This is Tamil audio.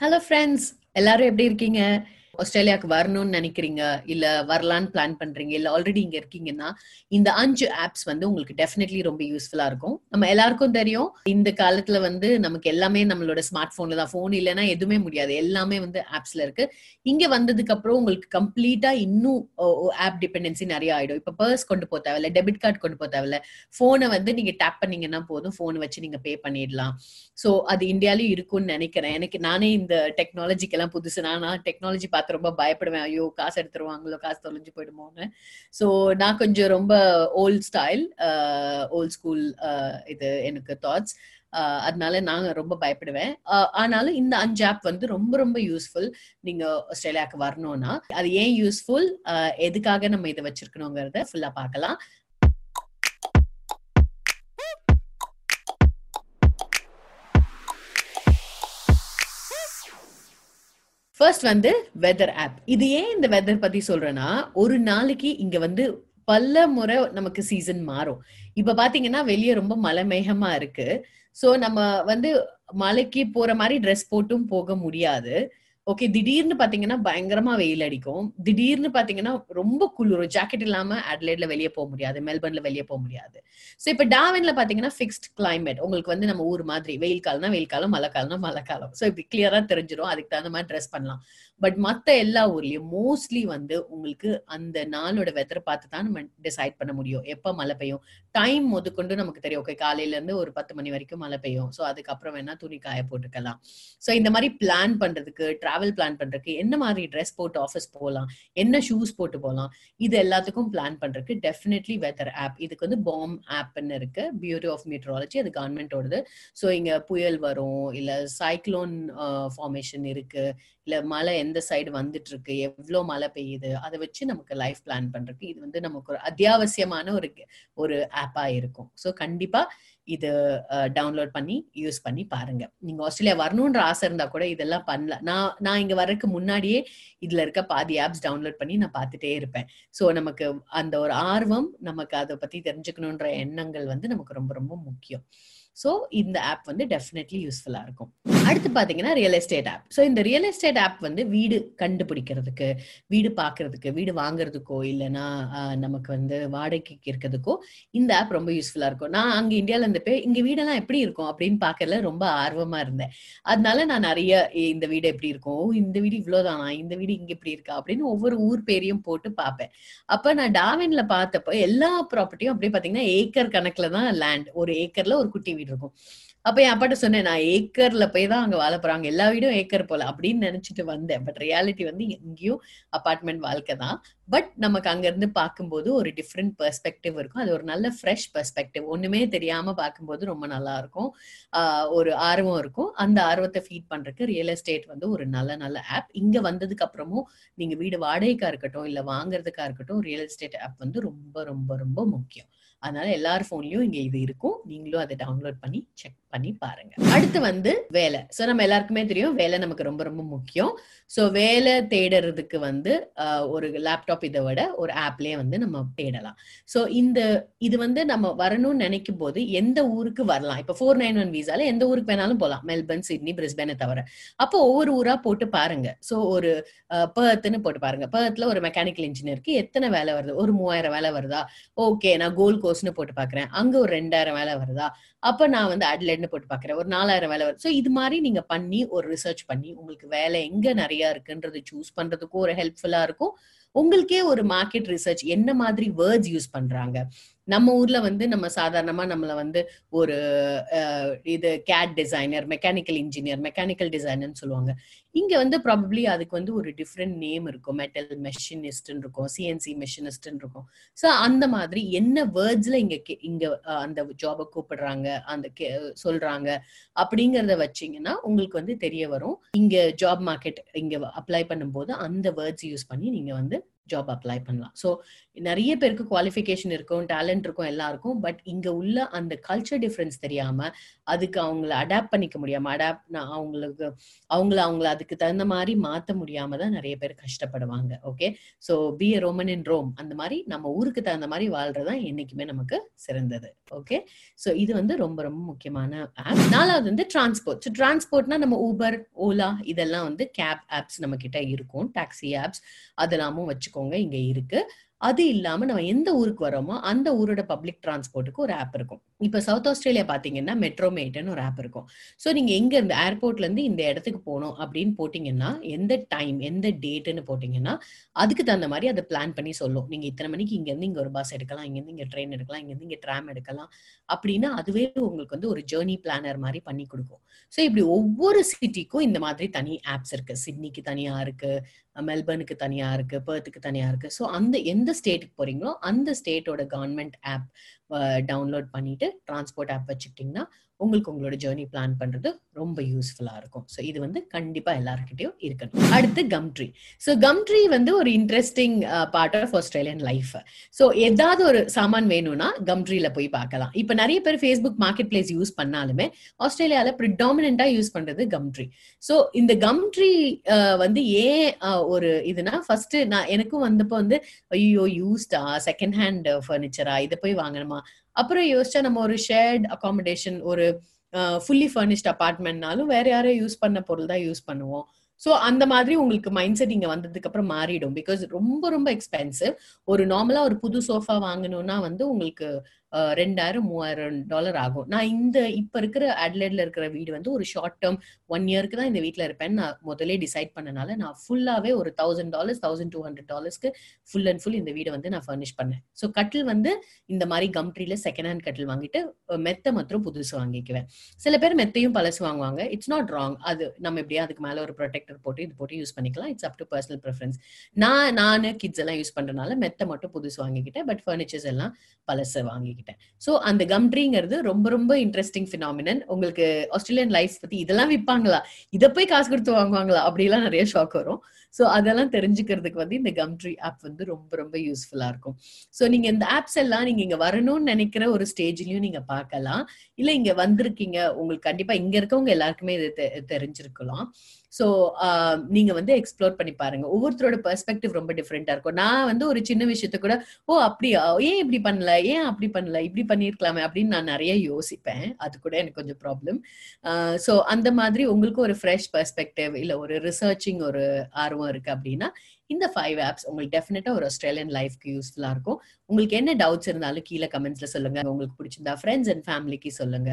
ஹலோ ஃப்ரெண்ட்ஸ் எல்லாரும் எப்படி இருக்கீங்க? ஆஸ்திரேலியாவுக்கு வரணும்னு நினைக்கிறீங்க? இல்ல வரலான்னு பிளான் பண்றீங்க? இல்ல ஆல்ரெடி இங்க இருக்கீங்கன்னா இந்த அஞ்சு ஆப்ஸ் வந்து உங்களுக்கு டெஃபினெட்லி ரொம்ப யூஸ்ஃபுல்லா இருக்கும். நம்ம எல்லாருக்கும் தெரியும் இந்த காலத்துல வந்து நமக்கு எல்லாமே நம்மளோட ஸ்மார்ட் போன்ல தான். போன் இல்லைன்னா எதுவுமே முடியாது. எல்லாமே வந்து ஆப்ஸ்ல இருக்கு. இங்க வந்ததுக்கு அப்புறம் உங்களுக்கு கம்ப்ளீட்டா இன்னும் ஆப் டிபெண்டன்சி நிறைய ஆயிடும். இப்ப பர்ஸ் கொண்டு போக தேவையில்ல டெபிட் கார்டு கொண்டு போக தேவையில்ல. போனை வந்து நீங்க டேப் பண்ணீங்கன்னா போதும். போன் வச்சு நீங்க பே பண்ணிடலாம். சோ அது இந்தியாலயும் இருக்கும்னு நினைக்கிறேன். எனக்கு நானே இந்த டெக்னாலஜிக்கெல்லாம் புதுசு. நான் டெக்னாலஜி பார்த்து ரொம்ப பயப்படுவேன். ஐயோ காசு எடுத்துருவாங்களோ காசு தொலைஞ்சு போயிடுமோன்னு. சோ நான் கொஞ்சம் ரொம்ப ஓல்ட் ஸ்டைல் ஓல்ட் ஸ்கூல் இது எனக்கு தாட்ஸ் அதனால நாங்க ரொம்ப பயப்படுவேன். ஆனாலும் இந்த அஞ்சு ஆப் வந்து ரொம்ப ரொம்ப யூஸ்ஃபுல் நீங்க ஆஸ்திரேலியாவுக்கு வரணும்னா அது ஏன் யூஸ்ஃபுல் எதுக்காக நம்ம இதை வச்சிருக்கணுங்கிறத ஃபுல்லா பார்க்கலாம். ஃபர்ஸ்ட் வந்து வெதர் ஆப் இது ஏன் இந்த வெதர் பத்தி சொல்றேன்னா ஒரு நாளைக்கு இங்க வந்து பல முறை நமக்கு சீசன் மாறும். இப்ப பாத்தீங்கன்னா வெளியே ரொம்ப மலை மேகமா இருக்கு. சோ நம்ம வந்து மலைக்கு போற மாதிரி ட்ரெஸ் போட்டும் போக முடியாது. ஓகே திடீர்னு பாத்தீங்கன்னா பயங்கரமா வெயில் அடிக்கும். திடீர்னு பாத்தீங்கன்னா ரொம்ப குளிரும். ஜாக்கெட் இல்லாம அட்லைட்ல வெளியே போக முடியாது. மெல்பர்ன்ல வெளியே போக முடியாது. சோ இப்ப டாவின்ல பாத்தீங்கன்னா ஃபிக்ஸ்ட் கிளைமேட் உங்களுக்கு வந்து நம்ம ஊர் மாதிரி வெயில் காலம்னா வெயில் காலம் மழை காலம்னா மழை காலம். சோ இப்படி கிளியரா தெரிஞ்சிடும் அதுக்கு தகுந்த மாதிரி ட்ரெஸ் பண்ணலாம். பட் மத்த எல்லா ஊர்லயும் மோஸ்ட்லி வந்து உங்களுக்கு அந்த நாளோட வெதர் பார்த்து தான் நம்ம டிசைட் பண்ண முடியும். எப்ப மழை பெய்யும்? டைம் முதற்கொண்டு நமக்கு தெரியும். ஓகே காலையில இருந்து ஒரு பத்து மணி வரைக்கும் மழை பெய்யும். சோ அதுக்கப்புறம் வேணா துணி காய போட்டுக்கலாம். சோ இந்த மாதிரி பிளான் பண்றதுக்கு டிராவல் பிளான் பண்றதுக்கு என்ன மாதிரி ட்ரெஸ் போட்டு ஆஃபீஸ் போகலாம் என்ன ஷூஸ் போட்டு போகலாம் இது எல்லாத்துக்கும் பிளான் பண்றதுக்கு டெஃபினெட்லி வெதர் ஆப் இதுக்கு வந்து பாம் ஆப்னு இருக்கு. பியூட்டி ஆஃப் மீட்ரலஜி அது கவர்மெண்டோடது ஸோ இங்க புயல் வரும் இல்ல சைக்ளோன் ஃபார்மேஷன் இருக்கு இல்ல மழை எந்த சைடு வந்துட்டு இருக்கு எவ்வளோ மழை பெய்யுது அதை வச்சு நமக்கு லைஃப் பிளான் பண்றதுக்கு இது வந்து நமக்கு ஒரு அத்தியாவசியமான ஒரு ஒரு ஆப்பா இருக்கும். ஸோ கண்டிப்பா இது டவுன்லோட் பண்ணி யூஸ் பண்ணி பாருங்க. நீங்க ஆஸ்திரேலியா வரணும்ன்ற ஆசை இருந்தா கூட இதெல்லாம் பண்ணல நான் நான் இங்க வர்றதுக்கு முன்னாடியே இதுல இருக்க பாதி ஆப்ஸ் டவுன்லோட் பண்ணி நான் பார்த்துட்டே இருப்பேன். ஸோ நமக்கு அந்த ஒரு ஆர்வம் நமக்கு அதை பத்தி தெரிஞ்சுக்கணுன்ற எண்ணங்கள் வந்து நமக்கு ரொம்ப ரொம்ப முக்கியம். ஸோ இந்த ஆப் வந்து டெஃபினெட்லி யூஸ்ஃபுல்லா இருக்கும். அடுத்து பாத்தீங்கன்னா ரியல் எஸ்டேட் ஆப் ஸோ இந்த ரியல் எஸ்டேட் ஆப் வந்து வீடு கண்டுபிடிக்கிறதுக்கு வீடு பாக்குறதுக்கு வீடு வாங்குறதுக்கோ இல்லைன்னா நமக்கு வந்து வாடகைக்கு இருக்கிறதுக்கோ இந்த ஆப் ரொம்ப யூஸ்ஃபுல்லா இருக்கும். நான் அங்க இந்தியால இருந்தப்போ இங்க வீடெல்லாம் எப்படி இருக்கும் அப்படின்னு பாக்கறதுல ரொம்ப ஆர்வமா இருந்தேன். அதனால நான் நிறைய இந்த வீடு எப்படி இருக்கும்? இந்த வீடு இவ்வளவுதானா? இந்த வீடு இங்க இப்படி இருக்கா? அப்படின்னு ஒவ்வொரு ஊர் பேரையும் போட்டு பார்ப்பேன் அப்ப நான் டாவின்ல பார்த்தப்போ எல்லா ப்ராப்பர்ட்டியும் அப்படியே பாத்தீங்கன்னா ஏக்கர் கணக்குல தான் லேண்ட் ஒரு ஏக்கர்ல ஒரு குட்டி வீடு இருக்கும். அப்ப என் அப்பாட்ட சொன்னேன் நான் ஏக்கர்ல போய் தான் அங்க வாழ போறாங்க எல்லா வீடும் ஏக்கர் போல அப்படின்னு நினைச்சிட்டு வந்தேன். பட் ரியாலிட்டி வந்து எங்கேயும் அப்பார்ட்மெண்ட் வாழ்க்கை தான். பட் நமக்கு அங்க இருந்து பார்க்கும்போது ஒரு டிஃப்ரெண்ட் பெர்ஸ்பெக்டிவ் இருக்கும். அது ஒரு நல்ல ஃப்ரெஷ் பெர்ஸ்பெக்டிவ் ஒண்ணுமே தெரியாம பார்க்கும்போது ரொம்ப நல்லா இருக்கும். ஒரு ஆர்வம் இருக்கும். அந்த ஆர்வத்தை ஃபீட் பண்றதுக்கு ரியல் எஸ்டேட் வந்து ஒரு நல்ல நல்ல ஆப் இங்க வந்ததுக்கு அப்புறமும் நீங்க வீடு வாடகைக்கா இருக்கட்டும் இல்ல வாங்குறதுக்கா இருக்கட்டும் ரியல் எஸ்டேட் ஆப் வந்து ரொம்ப ரொம்ப ரொம்ப முக்கியம். அதனால எல்லார் போன்லயும் இங்க இது இருக்கும். நீங்களும் அதை டவுன்லோட் பண்ணி செக் பண்ணி பாருங்க. அடுத்து வந்து வேலை. சோ நம்ம எல்லாருக்குமே தெரியும் வேலை நமக்கு ரொம்ப ரொம்ப முக்கியம். சோ வேலை தேடுறதுக்கு வந்து ஒரு லேப்டாப் இதை விட ஒரு ஆப்லயே வந்து நம்ம தேடலாம். சோ இந்த இது வந்து நம்ம வரணும்னு நினைக்கும் போது எந்த ஊருக்கு வரலாம்? இப்ப ஃபோர் நைன் ஒன் வீசால எந்த ஊருக்கு வேணாலும் போகலாம் மெல்பர்ன் சிட்னி பிரிஸ்பேனை தவிர. அப்போ ஒவ்வொரு ஊரா போட்டு பாருங்க. சோ ஒரு பர்த்னு போட்டு பாருங்க. பர்த்ல ஒரு மெக்கானிக்கல் இன்ஜினியருக்கு எத்தனை வேலை வருது? ஒரு மூவாயிரம் வேலை வருதா? ஓகே நான் கோல் கோர்ஸ்னு போட்டு பாக்குறேன். அங்க ஒரு ரெண்டாயிரம் வேலை வருதா? அப்ப நான் வந்து அட்லெட் என்ன போட்டு பாக்குறேன் ஒரு நாலாயிரம் வேலை வருது ஸோ இது மாதிரி நீங்க பண்ணி ஒரு ரிசர்ச் பண்ணி உங்களுக்கு வேலை எங்க நிறைய இருக்குன்றது சூஸ் பண்றதுக்கும் ஒரு ஹெல்ப்ஃபுல்லா இருக்கும். உங்களுக்கே ஒரு மார்க்கெட் ரிசர்ச் என்ன மாதிரி வேர்ட்ஸ் யூஸ் பண்றாங்க? நம்ம ஊர்ல வந்து நம்ம சாதாரணமா நம்மள வந்து ஒரு இது CAD designer mechanical engineer mechanical டிசைனர்னு சொல்லுவாங்க. இங்க வந்து ப்ராபப்ளி அதுக்கு வந்து ஒரு டிஃப்ரெண்ட் நேம் இருக்கும். மெட்டல் மெஷினிஸ்ட்னு இருக்கும் சிஎன்சி மெஷினிஸ்ட்னு இருக்கும். ஸோ அந்த மாதிரி என்ன வேர்ட்ஸ்ல இங்க இங்க அந்த ஜாபை கூப்பிடுறாங்க அந்த சொல்றாங்க அப்படிங்கறத வச்சீங்கன்னா உங்களுக்கு வந்து தெரிய வரும். இங்க ஜாப் மார்க்கெட் இங்க அப்ளை பண்ணும்போது அந்த வேர்ட்ஸ் யூஸ் பண்ணி நீங்க வந்து ஜாப் அப்ளை பண்ணலாம். ஸோ நிறைய பேருக்கு குவாலிஃபிகேஷன் இருக்கும் டேலண்ட் இருக்கும் எல்லாம் இருக்கும். பட் இங்க உள்ள அந்த கல்ச்சர் டிஃப்ரென்ஸ் தெரியாம அதுக்கு அவங்கள அடாப்ட் பண்ணிக்க முடியாம அடாப்ட் அவங்களுக்கு அவங்கள அவங்கள அதுக்கு தகுந்த மாதிரி மாற்ற முடியாம தான் நிறைய பேர் கஷ்டப்படுவாங்க. Okay so be a Roman in Rome அந்த மாதிரி நம்ம ஊருக்கு தகுந்த மாதிரி வாழ்றதுதான் என்னைக்குமே நமக்கு சிறந்தது. ஓகே ஸோ இது வந்து ரொம்ப ரொம்ப முக்கியமான ஆப் நாலாவது வந்து டிரான்ஸ்போர்ட் ஸோ டிரான்ஸ்போர்ட்னா நம்ம ஊபர் ஓலா இதெல்லாம் வந்து கேப் ஆப்ஸ் நம்ம கிட்ட இருக்கும். டாக்ஸி ஆப்ஸ் அதெல்லாமும் வச்சுக்கோங்க. இங்க இருக்கு. அது இல்லாம நம்ம எந்த ஊருக்கு வரோமோ அந்த ஊரோட பப்ளிக் டிரான்ஸ்போர்ட்டுக்கு ஒரு ஆப் இருக்கும். இப்ப சவுத் ஆஸ்திரேலியா பாத்தீங்கன்னா மெட்ரோமேட்னு ஒரு ஆப் இருக்கும். ஸோ நீங்க எங்க இருந்து ஏர்போர்ட்ல இருந்து இந்த இடத்துக்கு போகணும் அப்படின்னு போட்டீங்கன்னா எந்த டைம் எந்த டேட்டுன்னு போட்டீங்கன்னா அதுக்கு தகுந்த மாதிரி அதை பிளான் பண்ணி சொல்லும். நீங்க இத்தனை மணிக்கு இங்க இருந்து இங்க ஒரு பஸ் எடுக்கலாம் இங்க இருந்து இங்க ட்ரெயின் எடுக்கலாம் இங்க இருந்து இங்க ட்ராம் எடுக்கலாம் அப்படின்னா அதுவே உங்களுக்கு வந்து ஒரு ஜேர்னி பிளானர் மாதிரி பண்ணி கொடுக்கும். ஸோ இப்படி ஒவ்வொரு சிட்டிக்கும் இந்த மாதிரி தனி ஆப்ஸ் இருக்கு. சிட்னிக்கு தனியா இருக்கு மெல்பர்னுக்கு தனியா இருக்கு பேர்த்துக்கு தனியா இருக்கு. ஸோ அந்த எந்த ஸ்டேட்டுக்கு போறீங்களோ அந்த ஸ்டேட்டோட கவர்மெண்ட் ஆப் டவுன்லோட் பண்ணிட்டு டிரான்ஸ்போர்ட் ஆப் வச்சுக்கிட்டீங்கன்னா உங்களுக்கு உங்களோட ஜேர்னி பிளான் பண்றது ரொம்ப யூஸ்ஃபுல்லா இருக்கும். ஸோ இது வந்து கண்டிப்பா எல்லாருக்கிட்டையும் இருக்கணும். அடுத்து கம்ட்ரி ஸோ கம்ட்ரி வந்து ஒரு interesting part of Australian life so ஏதாவது ஒரு சாமான் வேணும்னா கம்ட்ரியில போய் பார்க்கலாம். இப்போ நிறைய பேர் ஃபேஸ்புக் மார்க்கெட் பிளேஸ் யூஸ் பண்ணாலுமே ஆஸ்திரேலியால ப்ரிடாமினா யூஸ் பண்றது கம்ட்ரி ஸோ இந்த கம்ட்ரி வந்து ஏன் ஒரு இதுனா ஃபர்ஸ்ட் நான் எனக்கும் வந்தப்போ வந்து ஐயோ யூஸ்டா செகண்ட் ஹேண்ட் ஃபர்னிச்சரா இதை போய் வாங்கணுமா? அப்புறம் யோசிச்சா நம்ம ஒரு ஷேர்ட் அகாமடேஷன் ஒரு ஃபுல்லி ஃபர்னிஷ்ட் அபார்ட்மெண்ட்னாலும் வேற யாரையும் யூஸ் பண்ண பொருள் தான் யூஸ் பண்ணுவோம். ஸோ அந்த மாதிரி உங்களுக்கு மைண்ட் செட் இங்க வந்ததுக்கு அப்புறம் மாறிடும். பிகாஸ் ரொம்ப ரொம்ப எக்ஸ்பென்சிவ் ஒரு நார்மலா ஒரு புது சோஃபா வாங்கணும்னா வந்து உங்களுக்கு ரெண்டாயிரம் மூவாயிரம் டாலர் ஆகும். நான் இந்த இப்ப இருக்கிற அட்லெட்ல இருக்கிற வீடு வந்து ஒரு ஷார்ட் டேர்ம் ஒன் இயருக்கு தான் இந்த வீட்டுல இருப்பேன்னு நான் முதலே டிசைட் பண்ணனால நான் ஃபுல்லாவே ஒரு thousand dollars thousand two hundred டாலர்ஸ்க்கு full and full இந்த வீடை வந்து நான் ஃபர்னிஷ் பண்ணேன். ஸோ கட்டில் வந்து இந்த மாதிரி கம்ட்ரில செகண்ட் ஹேண்ட் கட்டில் வாங்கிட்டு மெத்த மற்றும் புதுசு வாங்கிக்குவேன். சில பேர் மெத்தையும் பழசு வாங்குவாங்க. இட்ஸ் நாட் ராங் அது நம்ம எப்படியா அதுக்கு மேல ஒரு ப்ரொடெக்ட் கரெக்டர் போட்டு இது போட்டு யூஸ் பண்ணிக்கலாம். It's up to personal preference நான் நான் கிட்ஸ் எல்லாம் யூஸ் பண்றதுனால மெத்த மட்டும் புதுசு வாங்கிக்கிட்டேன். பட் ஃபர்னிச்சர்ஸ் எல்லாம் பழசு வாங்கிக்கிட்டேன். ஸோ அந்த கம்ட்ரிங்கிறது ரொம்ப ரொம்ப இன்ட்ரெஸ்டிங் ஃபினாமினன் உங்களுக்கு ஆஸ்திரேலியன் லைஃப் பத்தி இதெல்லாம் விற்பாங்களா இதை போய் காசு கொடுத்து வாங்குவாங்களா? அப்படிலாம் நிறைய ஷாக் வரும். ஸோ அதெல்லாம் தெரிஞ்சுக்கிறதுக்கு வந்து இந்த கம்ட்ரி ஆப் வந்து ரொம்ப ரொம்ப யூஸ்ஃபுல்லா இருக்கும். ஸோ நீங்க இந்த ஆப்ஸ் எல்லாம் நீங்க இங்க வரணும்னு நினைக்கிற ஒரு ஸ்டேஜ்லயும் நீங்க பார்க்கலாம். இல்ல இங்க வந்திருக்கீங்க உங்களுக்கு கண்டிப்பா இங்க இருக்கவங்க எல்லாருக்குமே இது தெரிஞ்சிருக்கலாம். ஸோ நீங்க வந்து எக்ஸ்ப்ளோர் பண்ணி பாருங்க. ஒவ்வொருத்தரோட பெர்ஸ்பெக்டிவ் ரொம்ப டிஃப்ரெண்டா இருக்கும். நான் வந்து ஒரு சின்ன விஷயத்த கூட ஓ அப்படியா? ஏன் இப்படி பண்ணல? ஏன் அப்படி பண்ணல? இப்படி பண்ணிருக்கலாமே அப்படின்னு நான் நிறைய யோசிப்பேன். அது கூட எனக்கு கொஞ்சம் ப்ராப்ளம் ஸோ அந்த மாதிரி உங்களுக்கு ஒரு ஃப்ரெஷ் பெர்ஸ்பெக்டிவ் இல்ல ஒரு ரிசர்ச்சிங் ஒரு ஆர்வம் ஆர்வம் இருக்கு அப்படின்னா இந்த ஃபைவ் ஆப்ஸ் உங்களுக்கு டெஃபினட்டா ஒரு ஆஸ்திரேலியன் லைஃப்க்கு யூஸ்ஃபுல்லா இருக்கும். உங்களுக்கு என்ன டவுட்ஸ் இருந்தாலும் கீழே கமெண்ட்ஸ்ல சொல்லுங்க. உங்களுக்கு பிடிச்சிருந்தா ஃப்ரெண்ட்ஸ் அண்ட் ஃபேமிலிக்கு சொல்லுங்க.